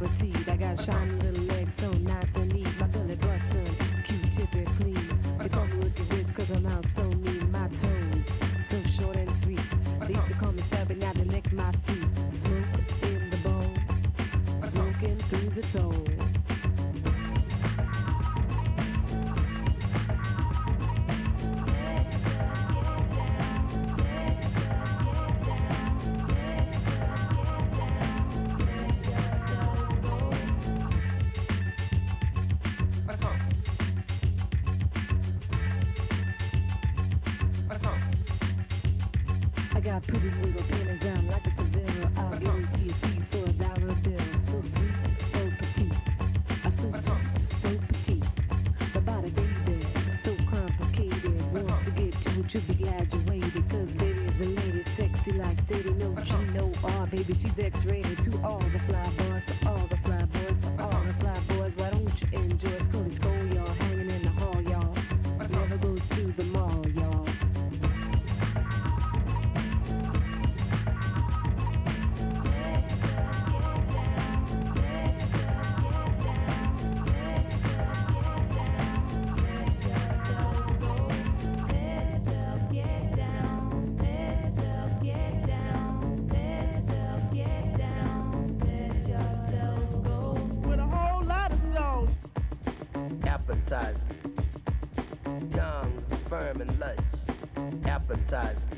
petite. I got shiny Appetizing.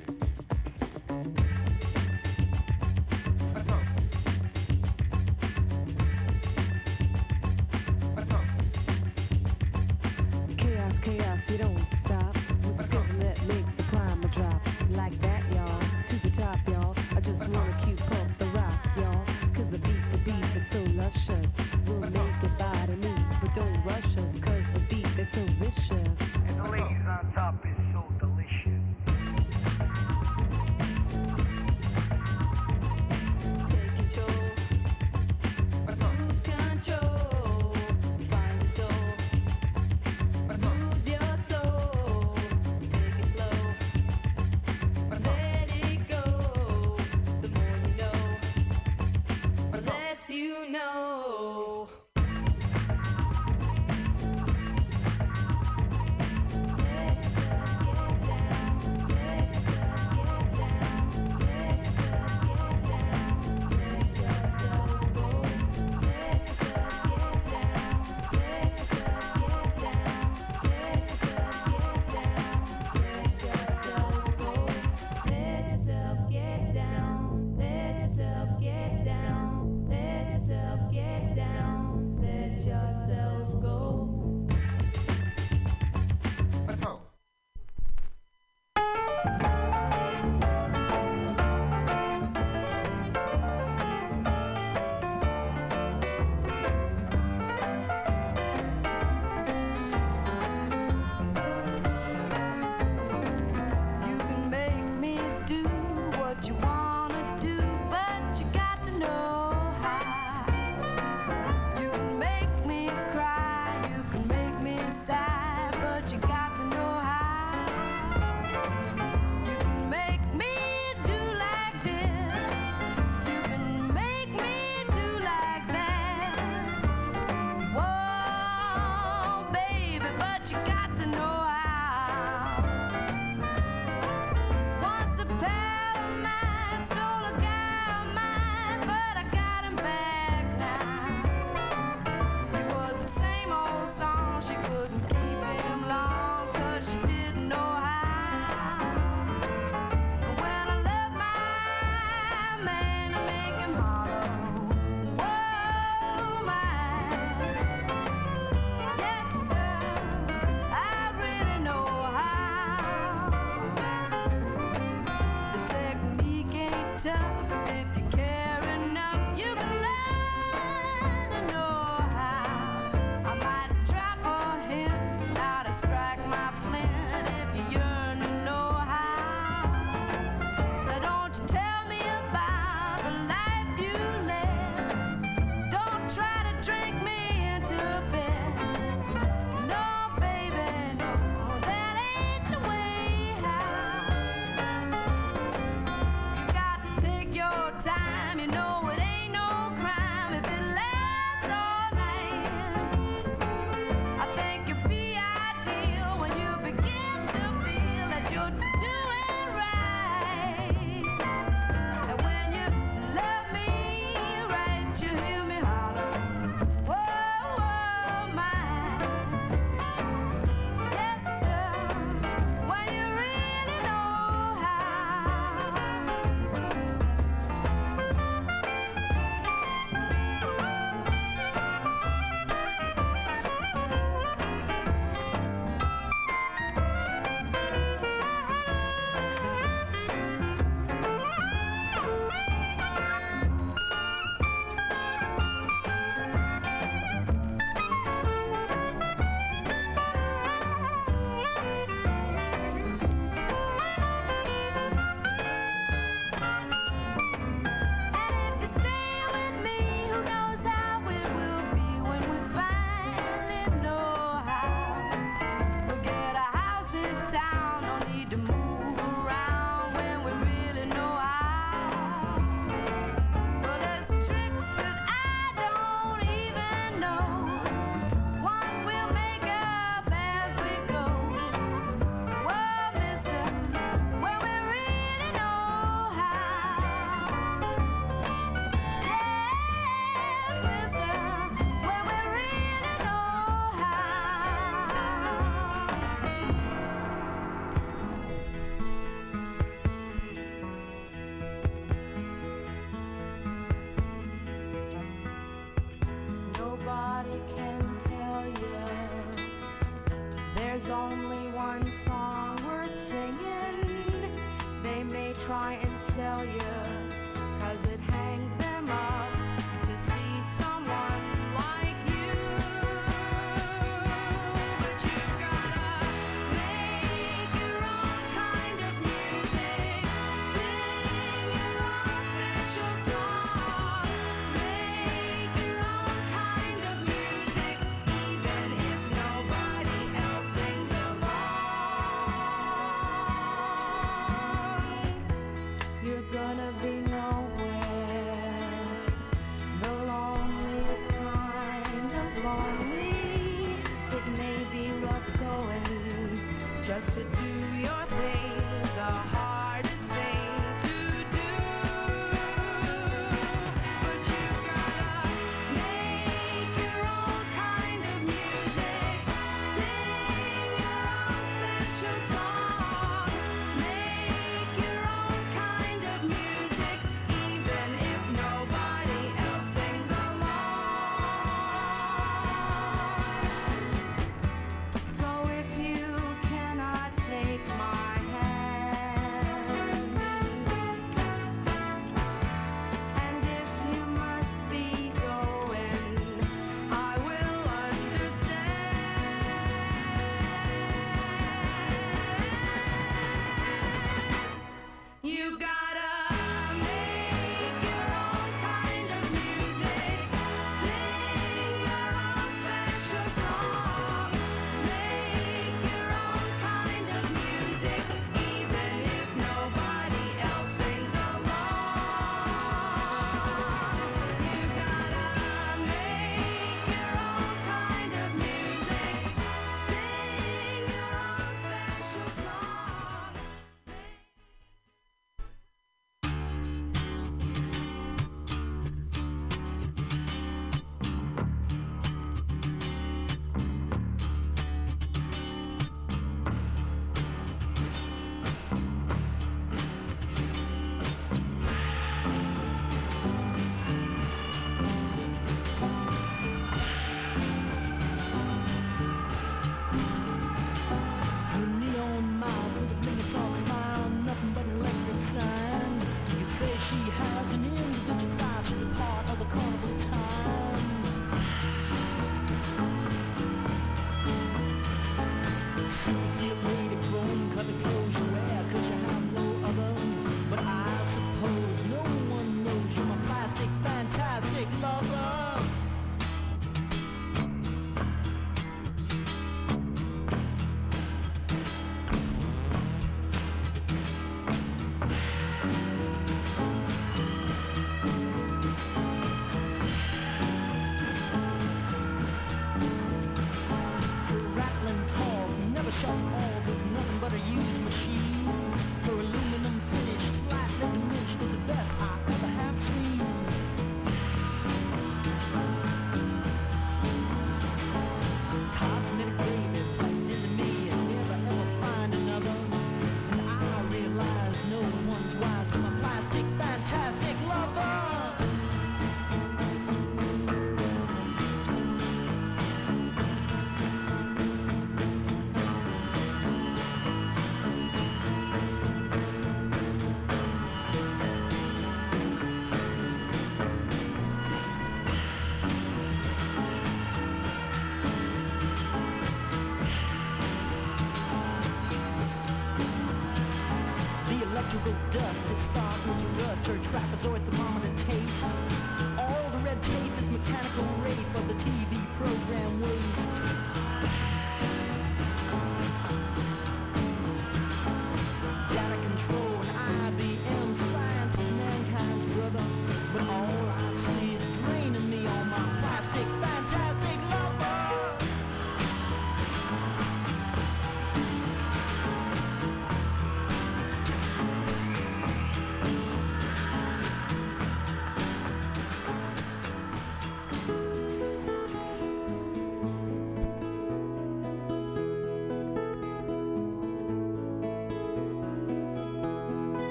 To do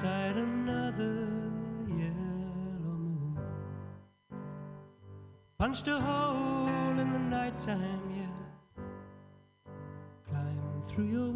beside another yellow moon. Punched a hole in the nighttime, yeah. Climb through your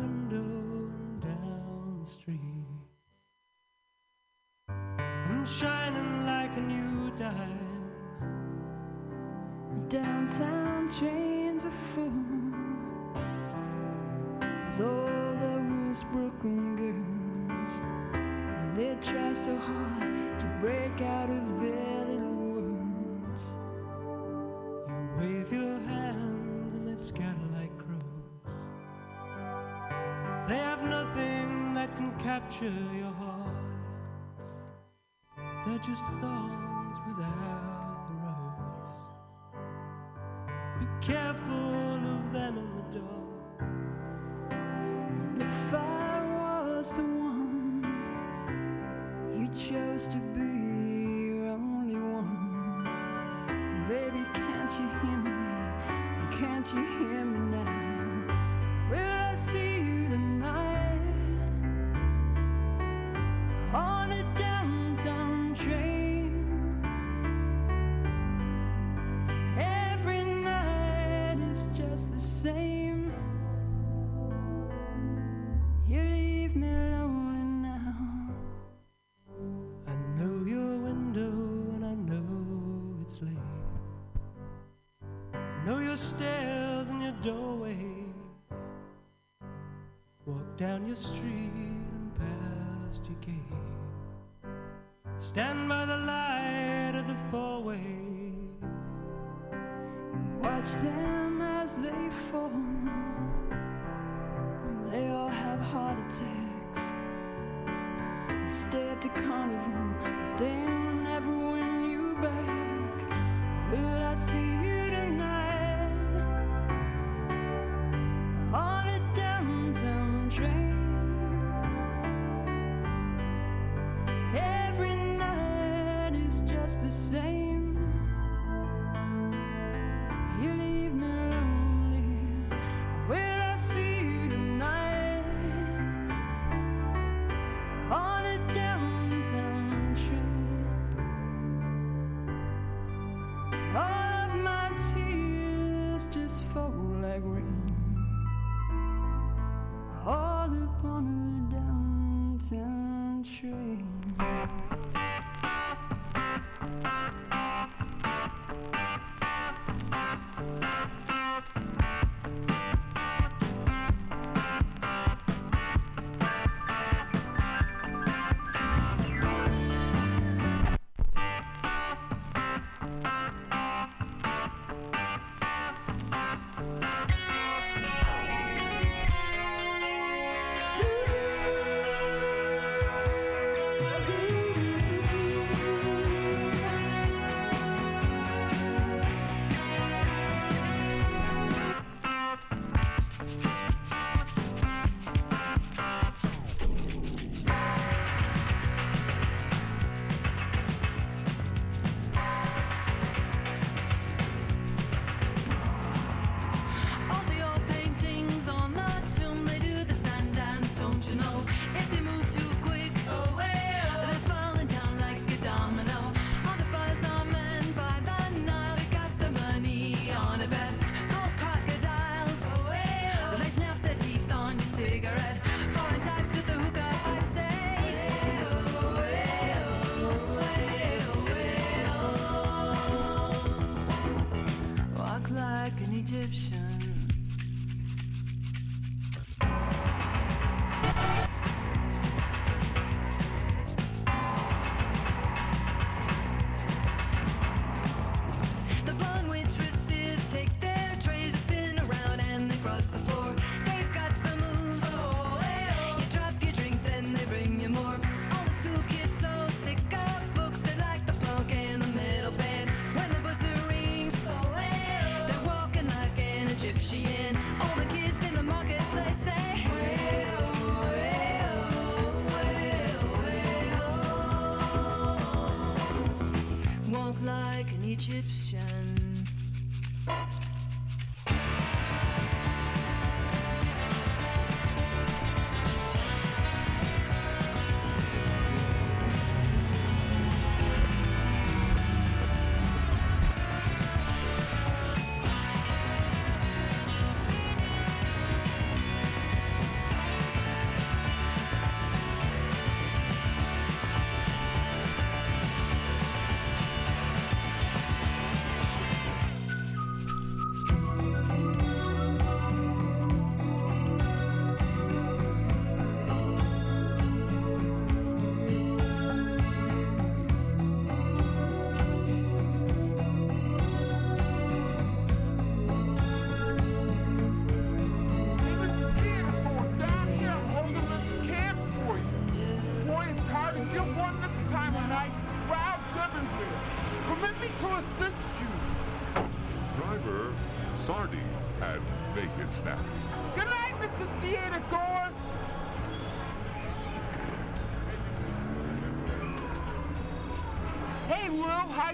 Stand by the light of the four-way and watch them as they fall. They all have heart attacks. They stay at the carnival, but they never win you back. Will I see you?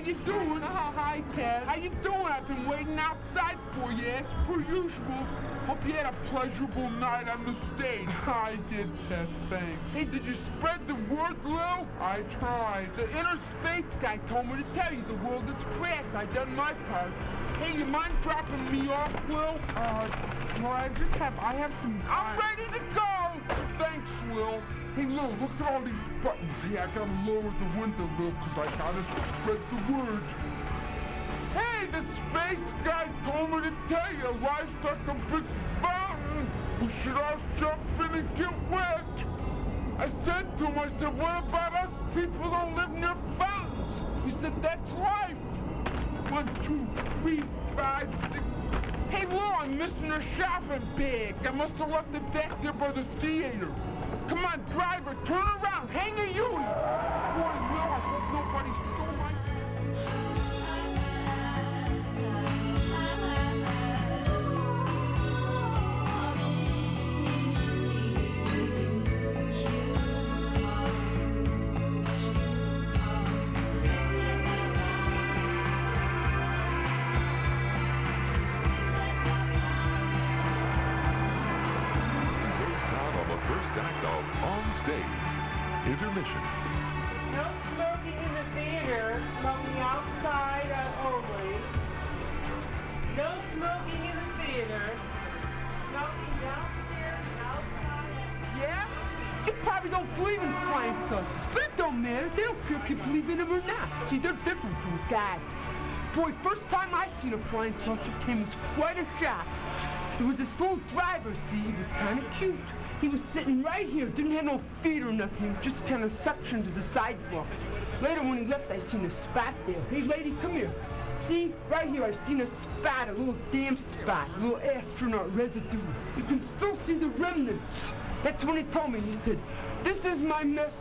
You doing? Oh, hi, Tess. How you doing? I've been waiting outside for you, as per usual. Hope you had a pleasurable night on the stage. I did, Tess, thanks. Hey, did you spread the word, Lil? I tried. The inner space guy told me to tell you the world is cracked. I done my part. Hey, you mind dropping me off, Lil? Uh, well, I just have, I have some... I'm ready to go! Thanks, Lil. Hey, Lil, look at all these buttons. Hey, I gotta lower the window, Lil, because I gotta spread the word. Hey, the space guy told me to tell you life's like a big fountain. We should all jump in and get wet. I said to him, I said, what about us people don't live near fountains? He said, that's life. One, two, three, five, six. Hey, Lil, I'm missing a shopping bag. I must have left it back there by the theater. Come on, driver, turn around. Hang a Yui. Boy, I flying saucer came was quite a shock. There was this little driver, see, he was kind of cute. He was sitting right here, didn't have no feet or nothing, he was just kind of suctioned to the sidewalk. Later when he left, I seen a spot there. Hey, lady, come here. See, right here, I seen a spot, a little damn spot, a little astronaut residue. You can still see the remnants. That's when he told me, he said, this is my message.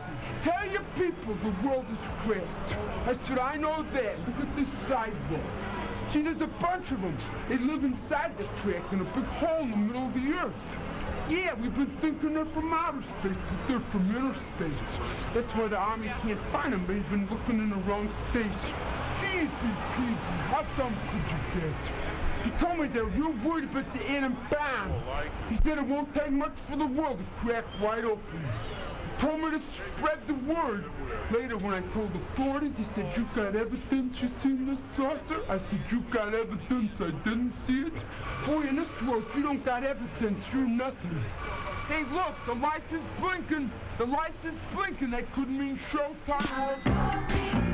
Tell your people the world is cracked. I said, I know that. Look at this sidewalk. See, there's a bunch of them. They live inside the track in a big hole in the middle of the earth. Yeah, we've been thinking they're from outer space, but they're from inner space. That's why the army can't find them. They've been looking in the wrong space. Easy peasy. How dumb could you get? He told me they're real worried about the atom bomb. He said it won't take much for the world to crack wide open. Told me to spread the word. Later, when I told the authorities, he said, you got evidence you seen this saucer? I said, you got evidence I didn't see it? Boy, in this world, you don't got evidence, you're nothing. Hey, look, the lights is blinking. The lights is blinking. That could mean showtime.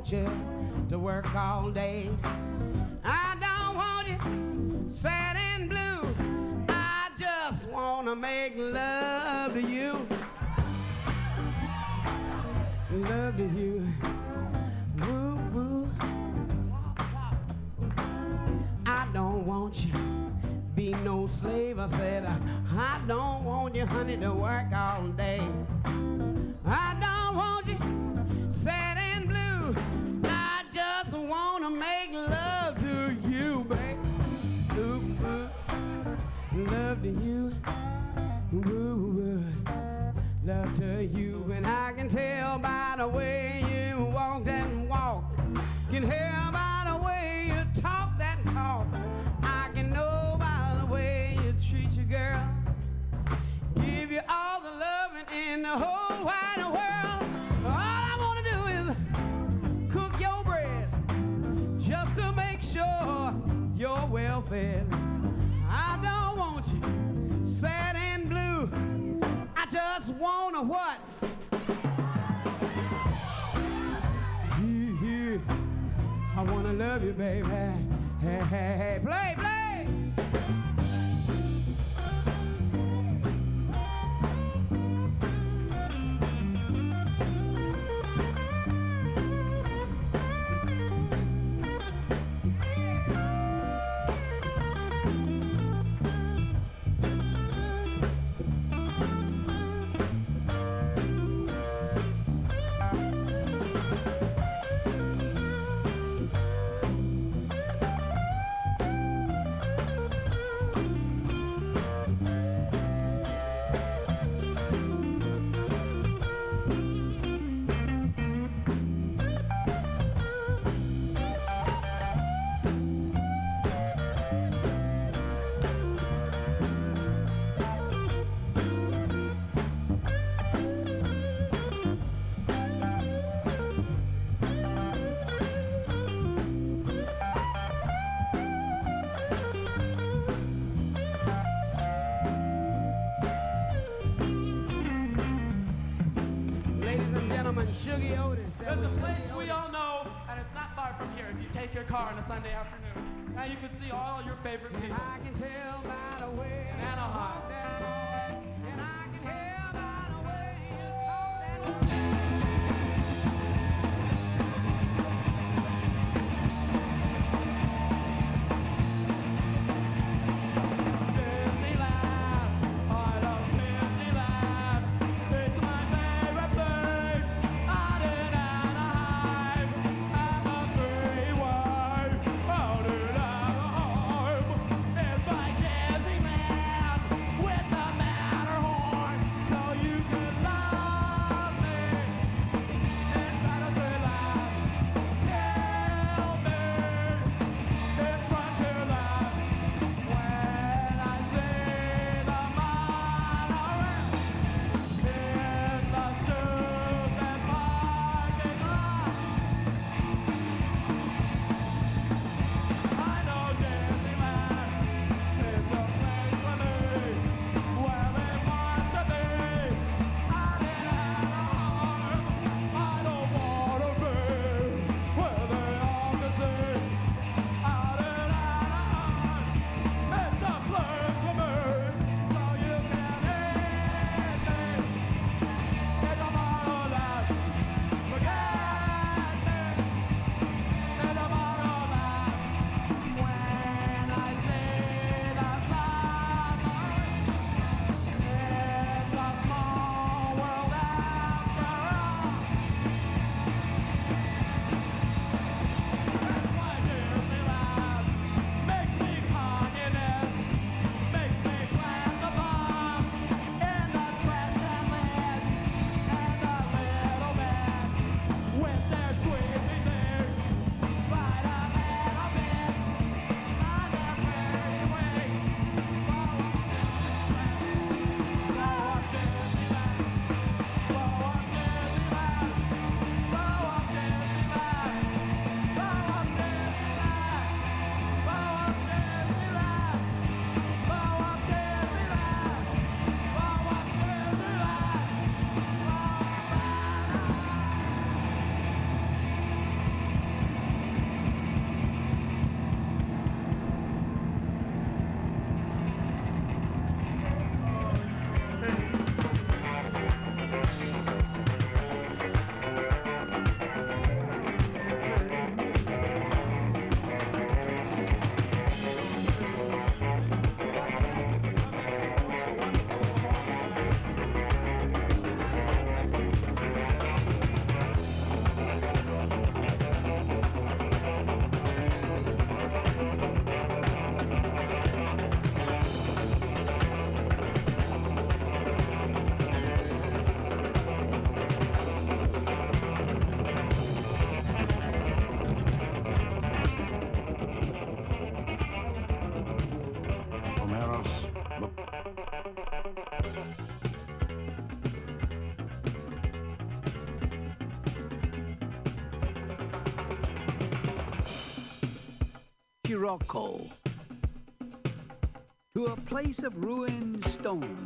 want you to work all day. I don't want you sad and blue. I just want to make love to you. Love to you. Woo woo. I don't want you be no slave. I said, I don't want you, honey, to work all day. to you. love you, baby. Hey, hey, hey, play, play. Scirocco. To a place of ruined stone.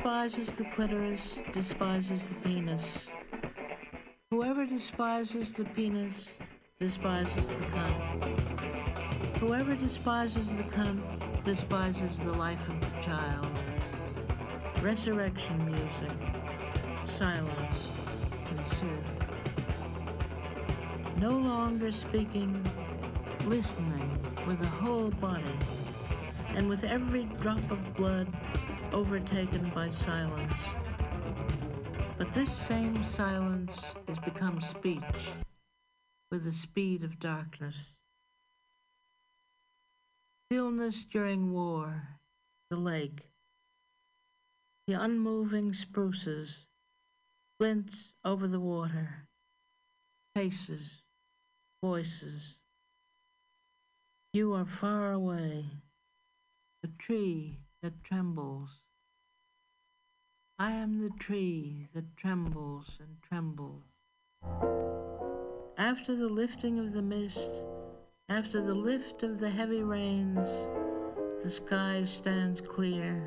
Despises the clitoris despises the penis. Whoever despises the penis despises the cunt. Whoever despises the cunt despises the life of the child. Resurrection music. Silence. No longer speaking, listening with a whole body, and with every drop of blood overtaken by silence. But this same silence has become speech with the speed of darkness. Stillness during war, the lake, the unmoving spruces, glints over the water, faces, voices. You are far away, a tree that trembles. I am the tree that trembles and trembles. After the lifting of the mist, after the lift of the heavy rains, the sky stands clear,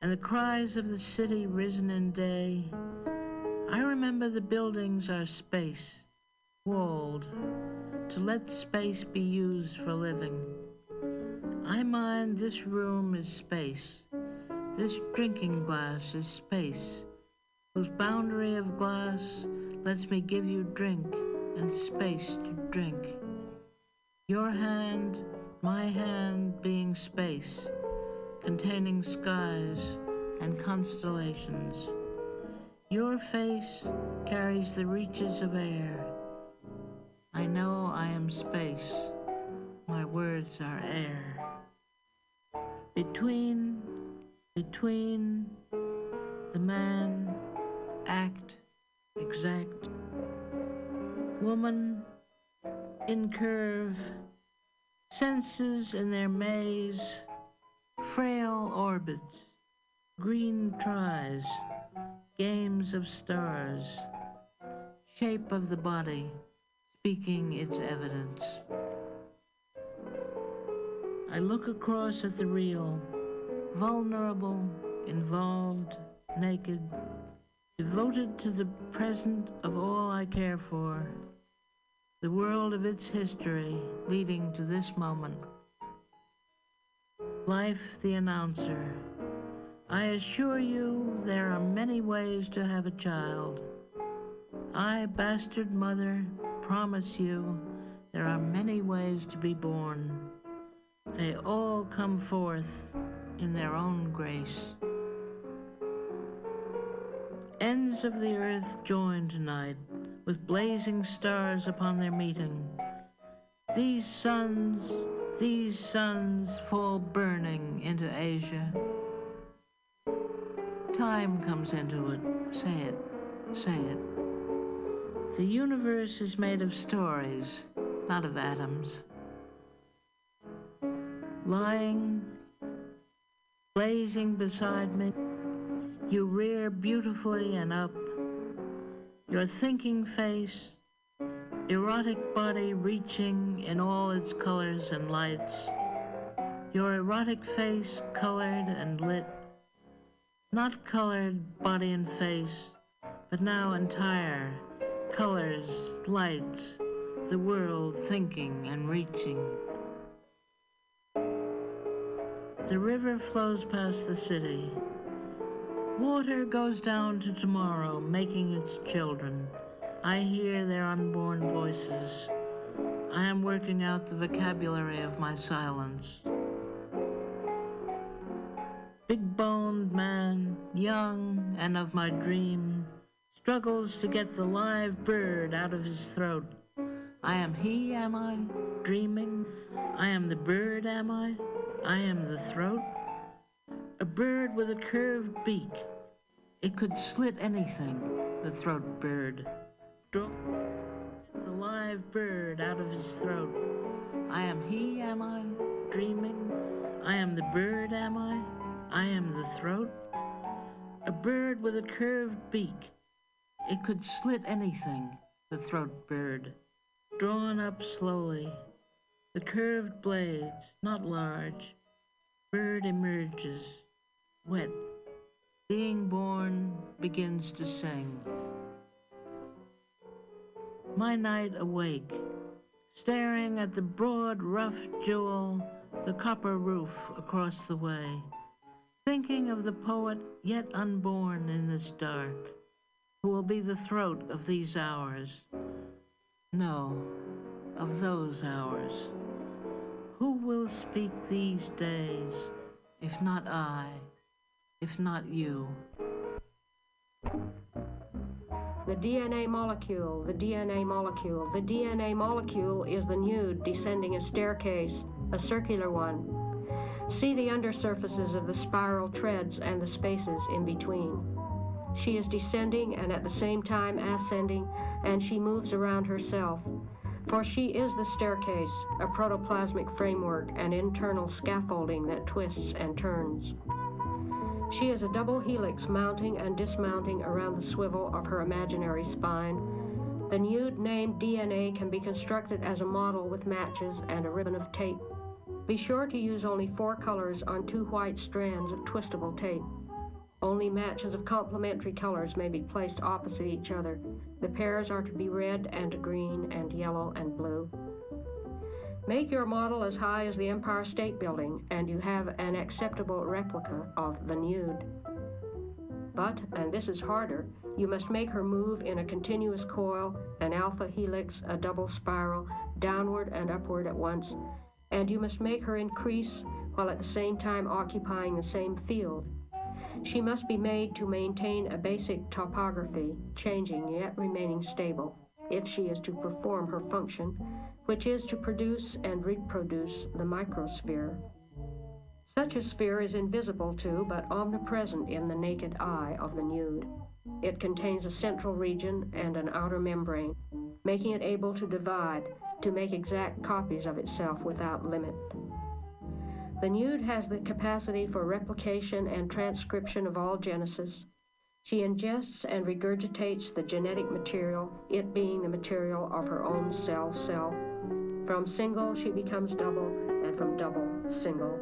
and the cries of the city risen in day. I remember the buildings are space, walled, to let space be used for living. I mind this room is space. This drinking glass is space, whose boundary of glass lets me give you drink and space to drink. Your hand, my hand being space, containing skies and constellations. Your face carries the reaches of air. I know I am space. My words are air. Between, between the man, act, exact, woman, in curve, senses in their maze, frail orbits, green tries, games of stars, shape of the body, speaking its evidence. I look across at the real, vulnerable, involved, naked, devoted to the present of all I care for, the world of its history leading to this moment. Life the announcer. I assure you there are many ways to have a child. I, bastard mother, promise you there are many ways to be born. They all come forth in their own grace. Ends of the earth join tonight with blazing stars upon their meeting. These suns, these suns fall burning into Asia. Time comes into it. Say it, say it. The universe is made of stories, not of atoms. Lying, blazing beside me, you rear beautifully and up. Your thinking face, erotic body reaching in all its colors and lights. Your erotic face colored and lit. Not colored body and face, but now entire. Colors, lights, the world thinking and reaching. The river flows past the city. Water goes down to tomorrow, making its children. I hear their unborn voices. I am working out the vocabulary of my silence. big boned man, young and of my dream, struggles to get the live bird out of his throat. I am he, am I? Dreaming? I am the bird, am I? I am the throat? A bird with a curved beak. It could slit anything, the throat bird. Draw the live bird out of his throat. I am he, am I? Dreaming? I am the bird, am I? I am the throat? A bird with a curved beak. It could slit anything, the throat bird. Drawn up slowly. The curved blades, not large. Bird emerges, wet. Being born begins to sing. My night awake, staring at the broad, rough jewel, the copper roof across the way, thinking of the poet yet unborn in this dark, who will be the throat of these hours. No, of those hours. Will speak these days, if not I, if not you? The DNA molecule, the DNA molecule, the DNA molecule is the nude descending a staircase, a circular one. See the undersurfaces of the spiral treads and the spaces in between. She is descending and at the same time ascending, and she moves around herself. For she is the staircase, a protoplasmic framework, an internal scaffolding that twists and turns. She is a double helix mounting and dismounting around the swivel of her imaginary spine. The nude named DNA can be constructed as a model with matches and a ribbon of tape. Be sure to use only four colors on two white strands of twistable tape. Only matches of complementary colors may be placed opposite each other. The pairs are to be red and green and yellow and blue. Make your model as high as the Empire State Building, and you have an acceptable replica of the nude. But, and this is harder, you must make her move in a continuous coil, an alpha helix, a double spiral, downward and upward at once, and you must make her increase while at the same time occupying the same field. She must be made to maintain a basic topography, changing yet remaining stable, if she is to perform her function, which is to produce and reproduce the microsphere. Such a sphere is invisible to but omnipresent in the naked eye of the nude. It contains a central region and an outer membrane, making it able to divide, to make exact copies of itself without limit. The nude has the capacity for replication and transcription of all genesis. She ingests and regurgitates the genetic material, it being the material of her own cell cell. From single, she becomes double, and from double, single.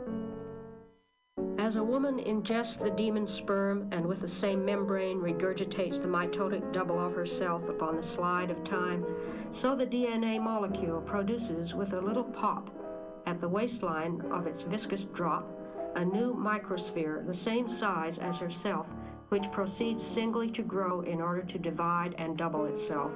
As a woman ingests the demon sperm and with the same membrane regurgitates the mitotic double of herself upon the slide of time, so the DNA molecule produces with a little pop at the waistline of its viscous drop a new microsphere the same size as herself, which proceeds singly to grow in order to divide and double itself.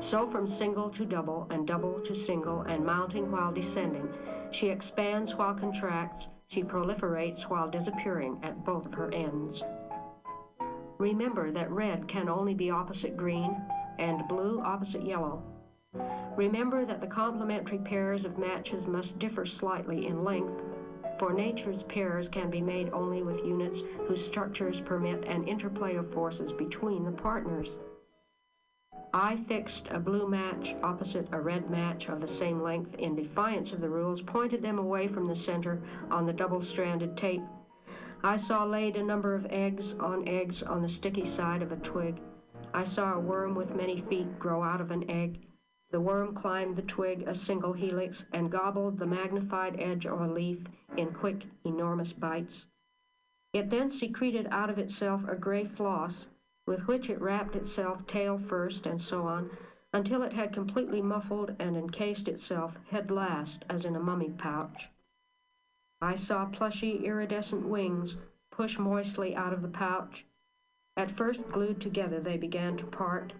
So from single to double and double to single and mounting while descending, she expands while contracts, she proliferates while disappearing at both of her ends. Remember that red can only be opposite green and blue opposite yellow. Remember that the complementary pairs of matches must differ slightly in length, for nature's pairs can be made only with units whose structures permit an interplay of forces between the partners. I fixed a blue match opposite a red match of the same length in defiance of the rules, pointed them away from the center on the double-stranded tape. I saw laid a number of eggs on eggs on the sticky side of a twig. I saw a worm with many feet grow out of an egg. The worm climbed the twig a single helix and gobbled the magnified edge of a leaf in quick, enormous bites. It then secreted out of itself a gray floss with which it wrapped itself tail first and so on until it had completely muffled and encased itself head last as in a mummy pouch. I saw plushy iridescent wings push moistly out of the pouch. At first glued together they began to part.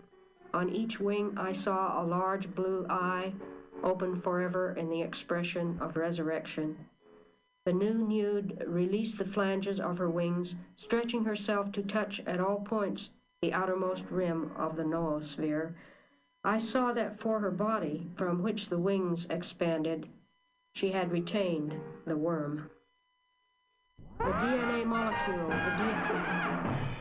On each wing I saw a large blue eye open forever in the expression of resurrection. The new nude released the flanges of her wings, stretching herself to touch at all points the outermost rim of the noosphere. I saw that for her body, from which the wings expanded, she had retained the worm. The DNA molecule, the DNA.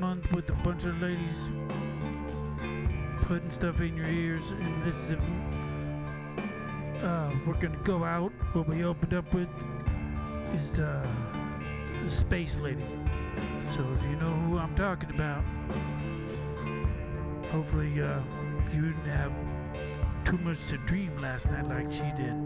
Month with a bunch of ladies putting stuff in your ears. And this is, uh, we're gonna go out. What we opened up with is uh, the Space Lady. So if you know who I'm talking about, hopefully uh, you didn't have too much to dream last night like she did.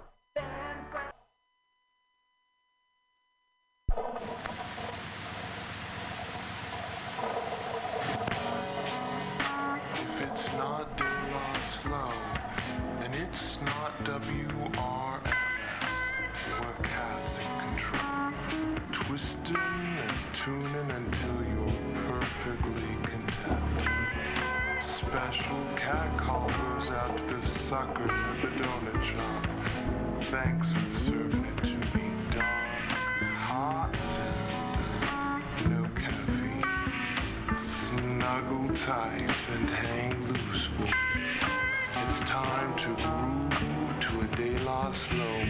Slow, and it's not WRMS. Your cat's in control, twisting and tuning until you're perfectly content. Special cat call goes out to the suckers at the donut shop. Thanks for serving it to me, dark, hot, and no caffeine. Snuggle tight and hang loose, boy. Time to groove to a De La Slow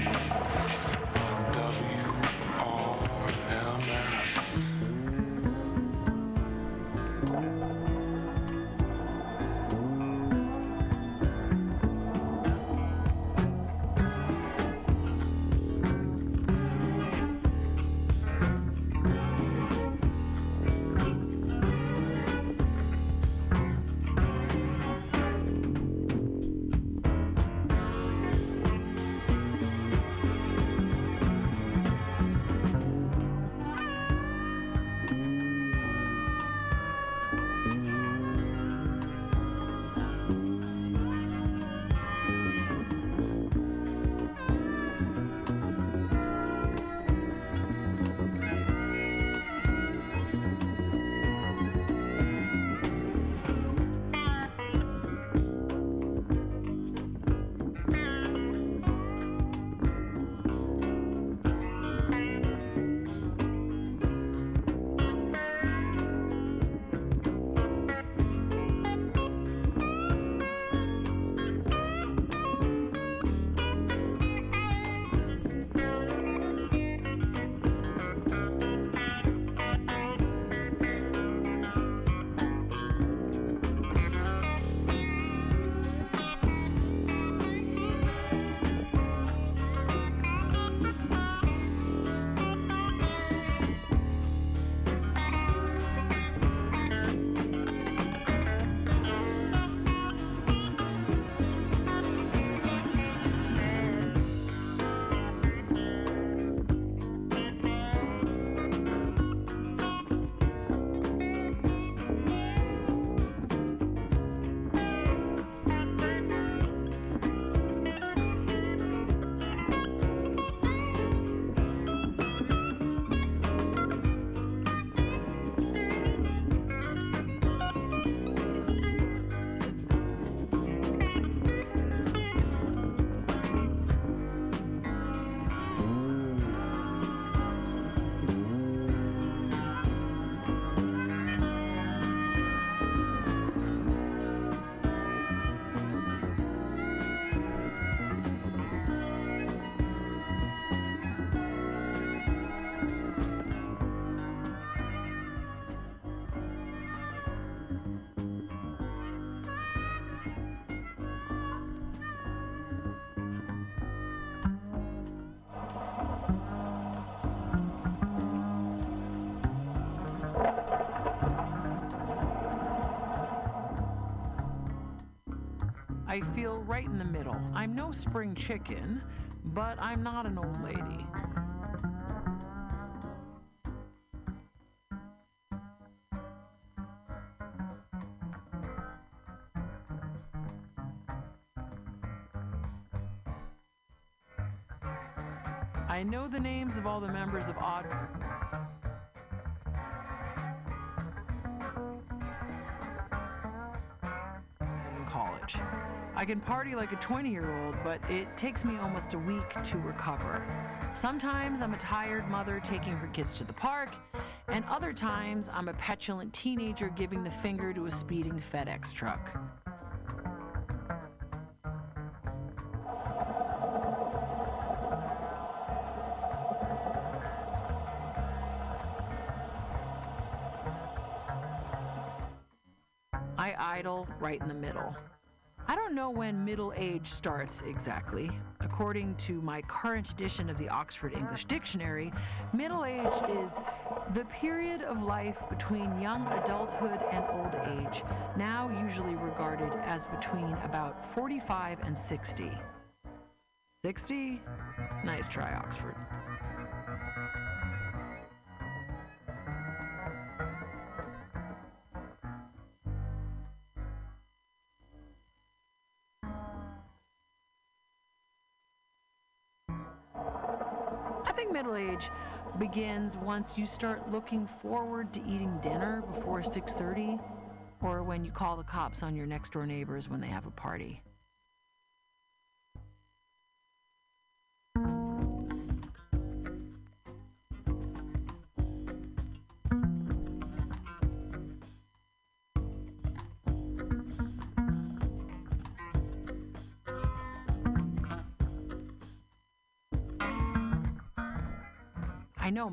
I feel right in the middle. I'm no spring chicken, but I'm not an old lady. I know the names of all the members of Odd. Can party like a 20 year old, but it takes me almost a week to recover. Sometimes I'm a tired mother taking her kids to the park, and other times I'm a petulant teenager giving the finger to a speeding FedEx truck. I idle right in the middle. Middle age starts exactly. According to my current edition of the Oxford English Dictionary, middle age is the period of life between young adulthood and old age, now usually regarded as between about 45 and 60. 60? Nice try, Oxford. Begins once you start looking forward to eating dinner before 6:30 or when you call the cops on your next door neighbors when they have a party.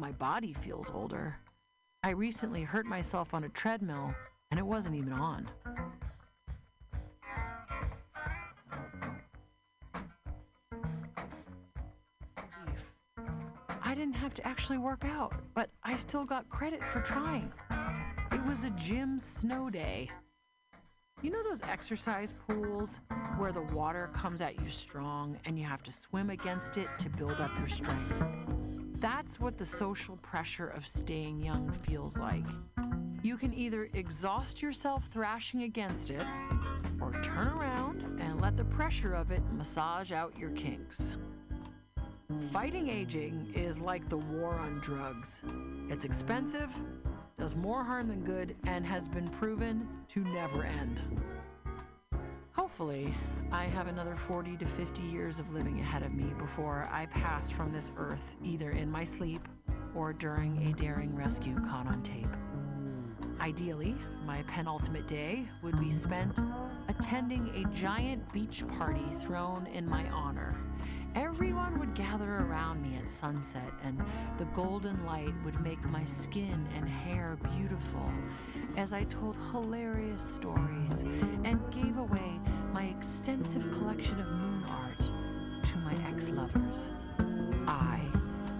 My body feels older. I recently hurt myself on a treadmill and it wasn't even on. I didn't have to actually work out, but I still got credit for trying. It was a gym snow day. You know those exercise pools where the water comes at you strong and you have to swim against it to build up your strength? That's what the social pressure of staying young feels like. You can either exhaust yourself thrashing against it or turn around and let the pressure of it massage out your kinks. Fighting aging is like the war on drugs. It's expensive, does more harm than good, and has been proven to never end. I have another 40 to 50 years of living ahead of me before I pass from this earth, either in my sleep or during a daring rescue caught on tape. Ideally, my penultimate day would be spent attending a giant beach party thrown in my honor. Everyone would gather around me at sunset, and the golden light would make my skin and hair beautiful as I told hilarious stories and gave away my extensive collection of moon art to my ex lovers. I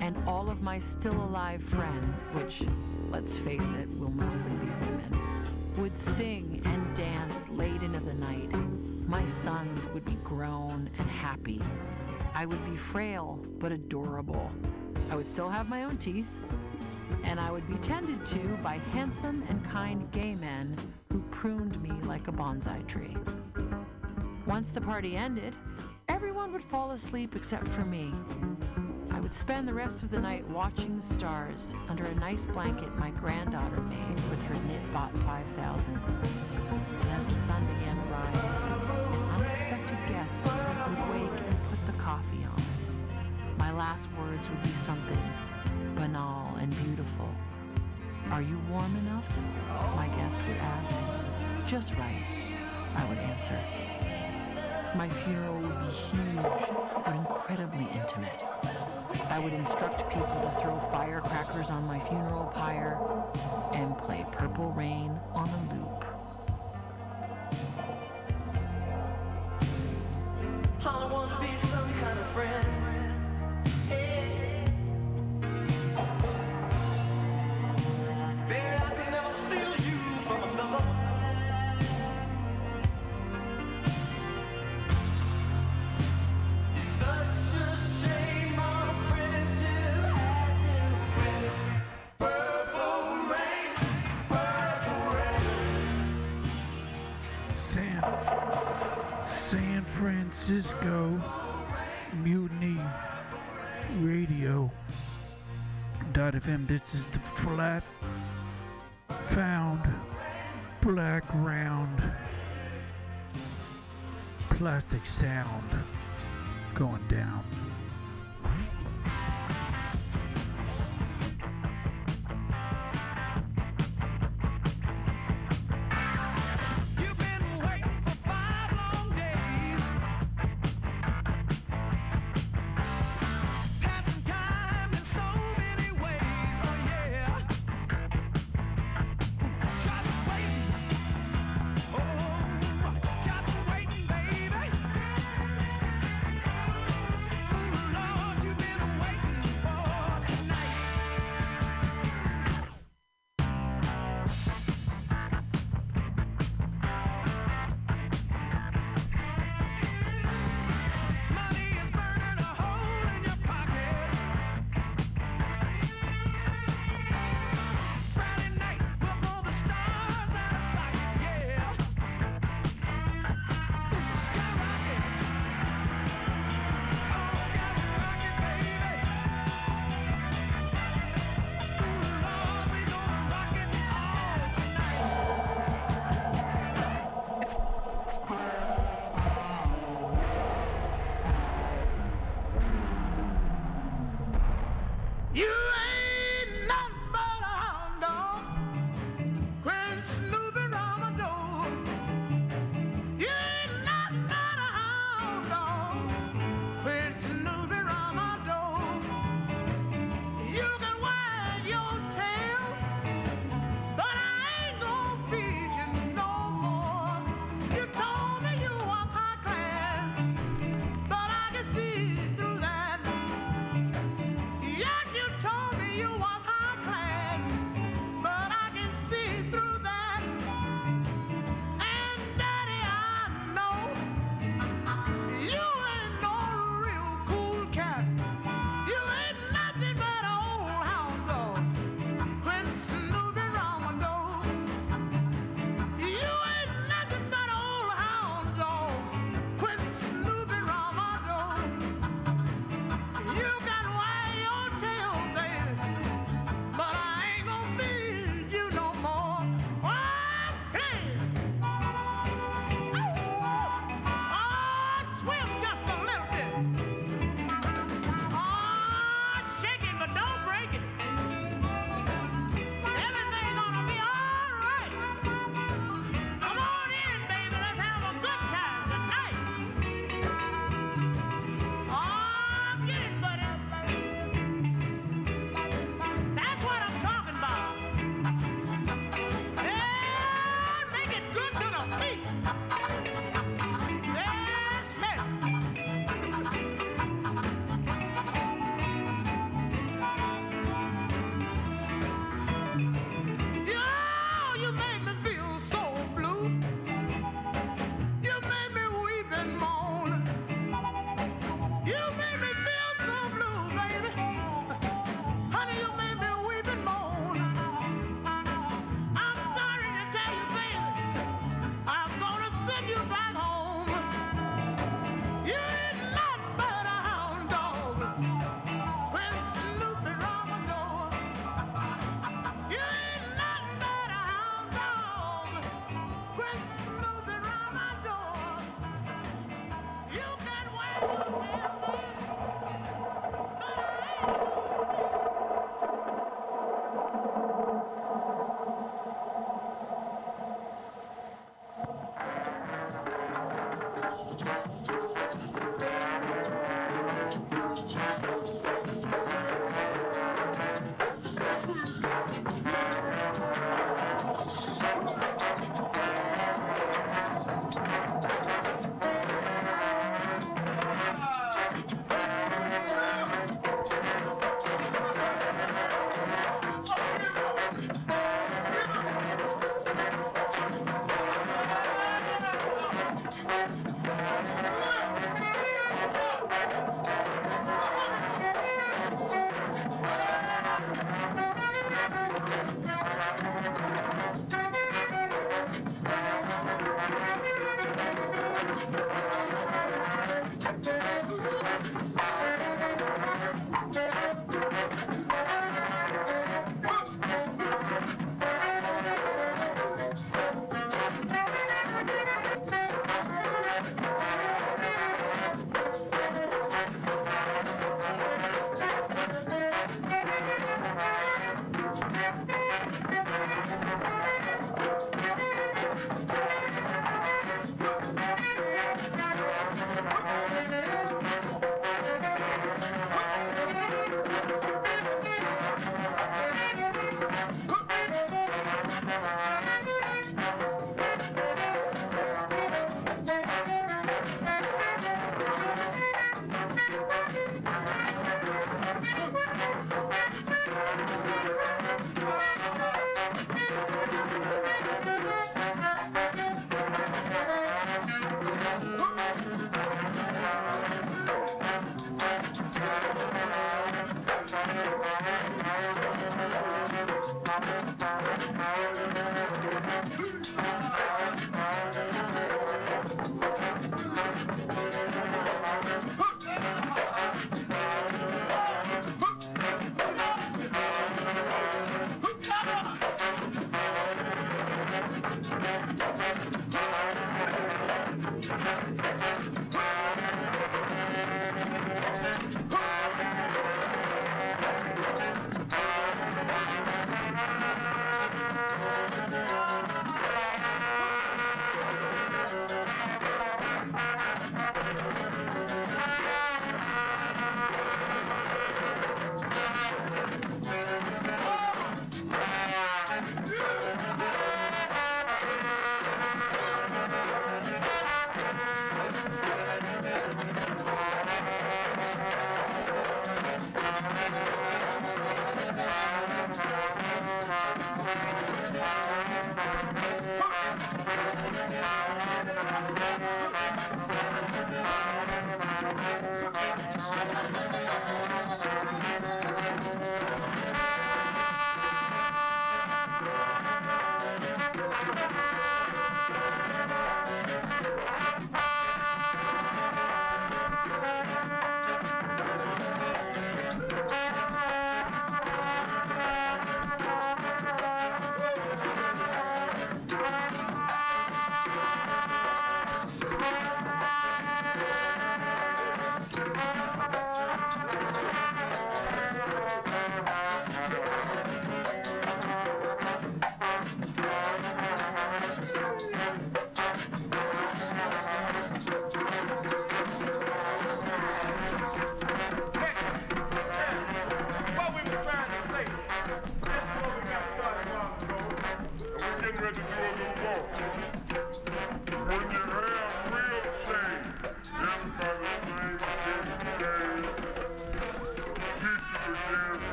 and all of my still alive friends, which, let's face it, will mostly be women, would sing and dance late into the night. My sons would be grown and happy. I would be frail but adorable. I would still have my own teeth, and I would be tended to by handsome and kind gay men who pruned me like a bonsai tree. Once the party ended, everyone would fall asleep except for me. I would spend the rest of the night watching the stars under a nice blanket my granddaughter made with her knit bought 5000. And as the sun began to rise, an unexpected guest would wake and put the coffee on. My last words would be something banal and beautiful. Are you warm enough? My guest would ask. Just right, I would answer. My funeral would be huge, but incredibly intimate. I would instruct people to throw firecrackers on my funeral pyre and play Purple Rain on a loop. Plastic sound going down.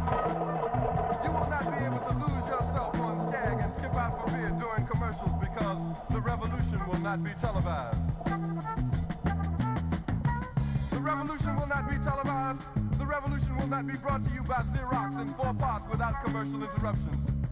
You will not be able to lose yourself on Skag and skip out for beer during commercials because the revolution will not be televised. The revolution will not be televised. The revolution will not be brought to you by Xerox in four parts without commercial interruptions.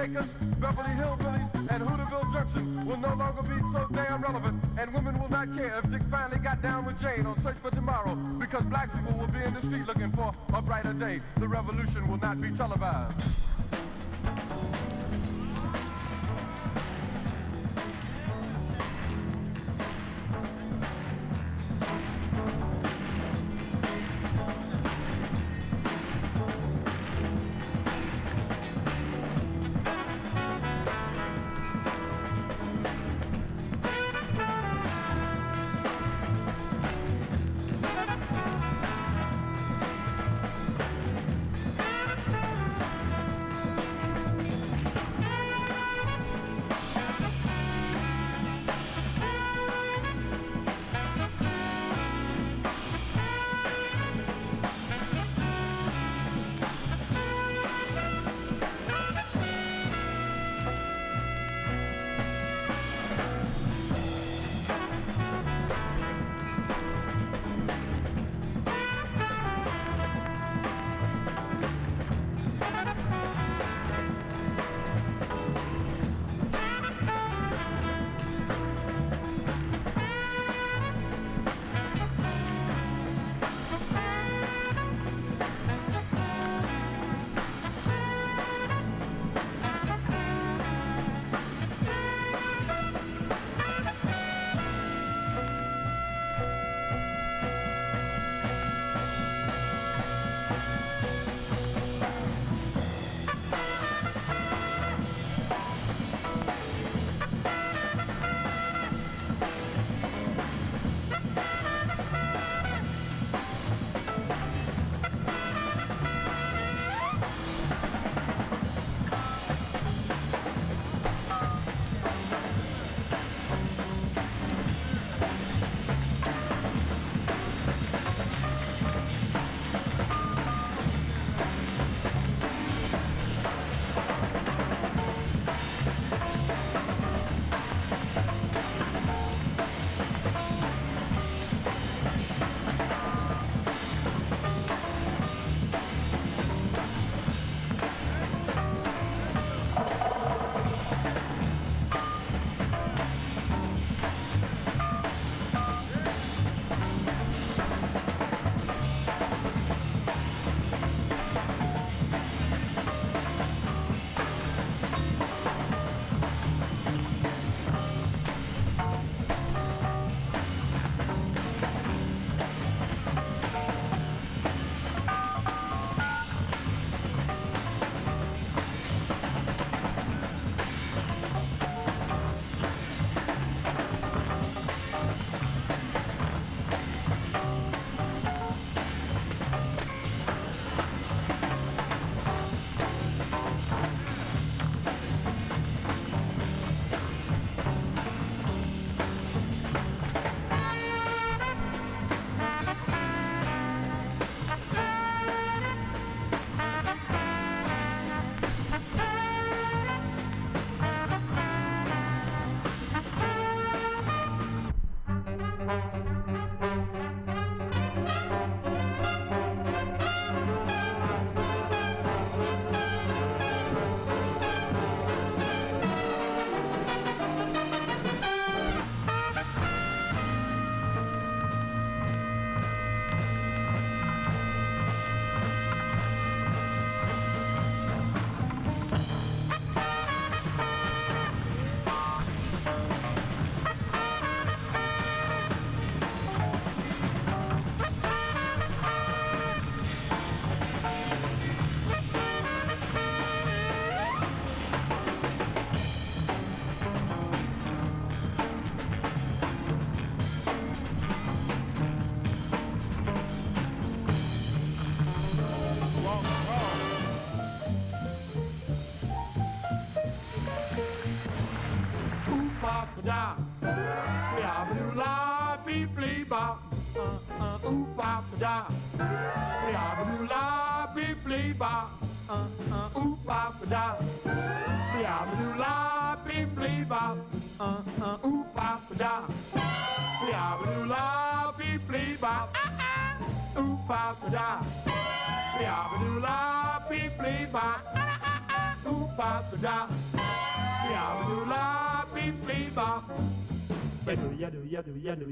Acres, Beverly Hillbillies, and Hooterville Junction will no longer be so damn relevant, and women will not care if Dick finally got down with Jane on Search for Tomorrow, because black people will be in the street looking for a brighter day. The revolution will not be televised.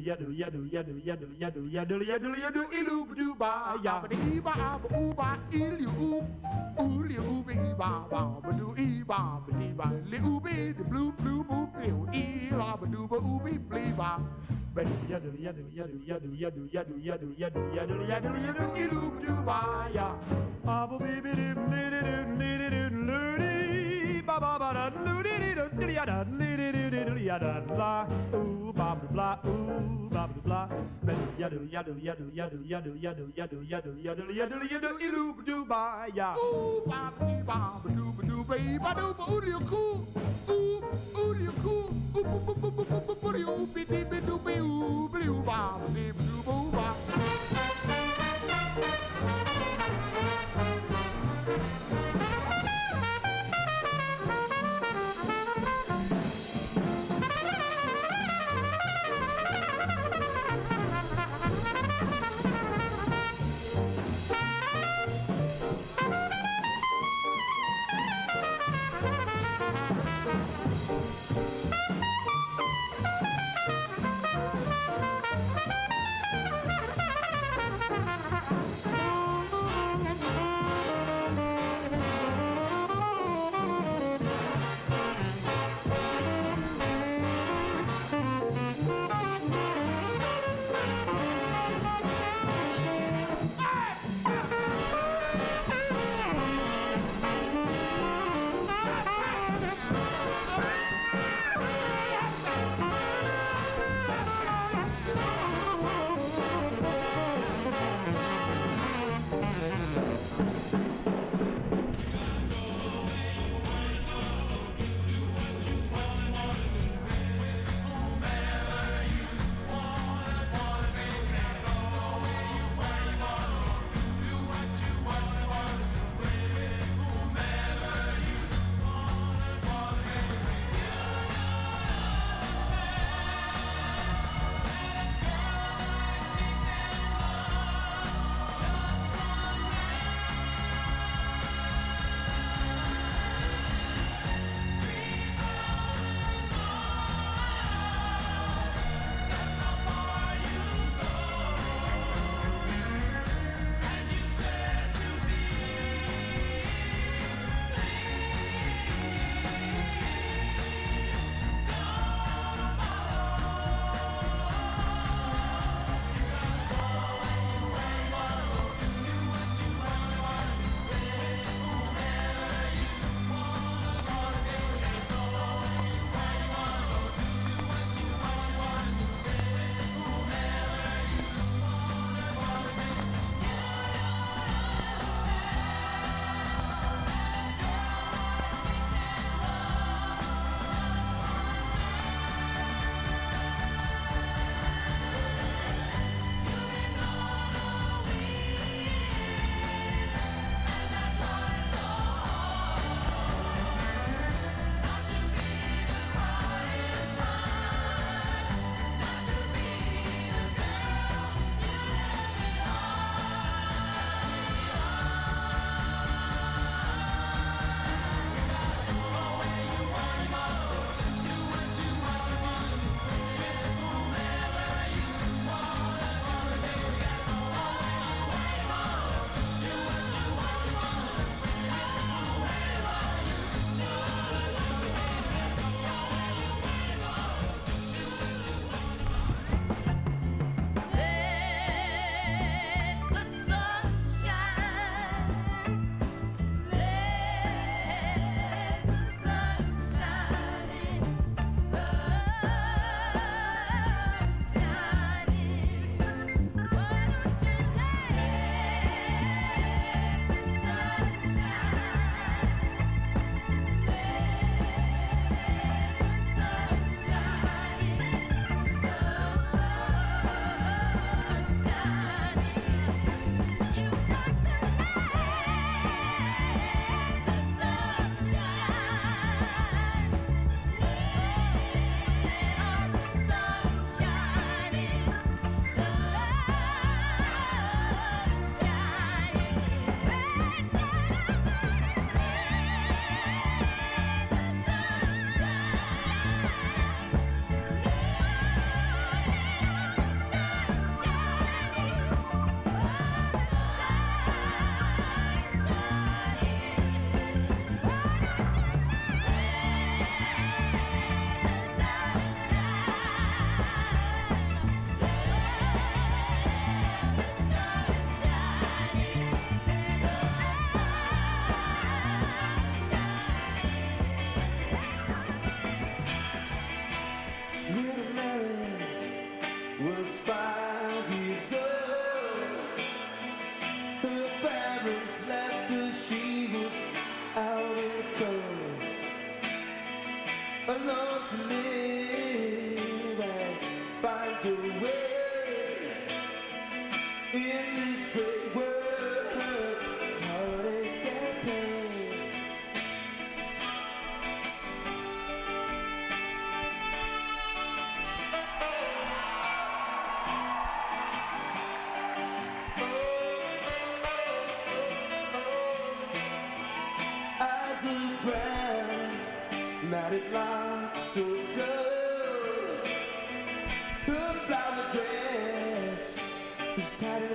Yadu yadu yadu yadu yadu yadu yadu yadu yadu yadu ilu bdu ba ya ba di ba ba u ba ilu u u li u bi ba ba ba du i ba ba di ba li u bi the blue blue blue blue i la ba du ba u bi bli ba ba du yadu yadu yadu yadu yadu yadu yadu yadu yadu yadu yadu ilu bdu ba ya ba ba bi bi di di di di di ba ba ba da di di di di ya da li di di di di ya da la ooh ba ba bla ooh ba ba bla ba yadu yadu yadu yadu yadu yadu yadu yadu yadu yadu yadu ilu du ba ya ooh ba ba ba du ba du ba ba du ba ooh you cool ooh ooh you cool ooh bu bu bu bu bu bu bu you bi bi bi du bi ooh bi ooh ba ba bi du ba ooh ba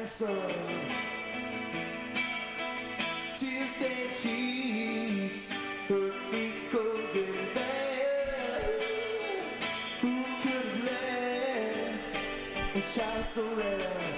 answer. Tears their cheeks, her feet cold in bed. Who could have left a child so rare?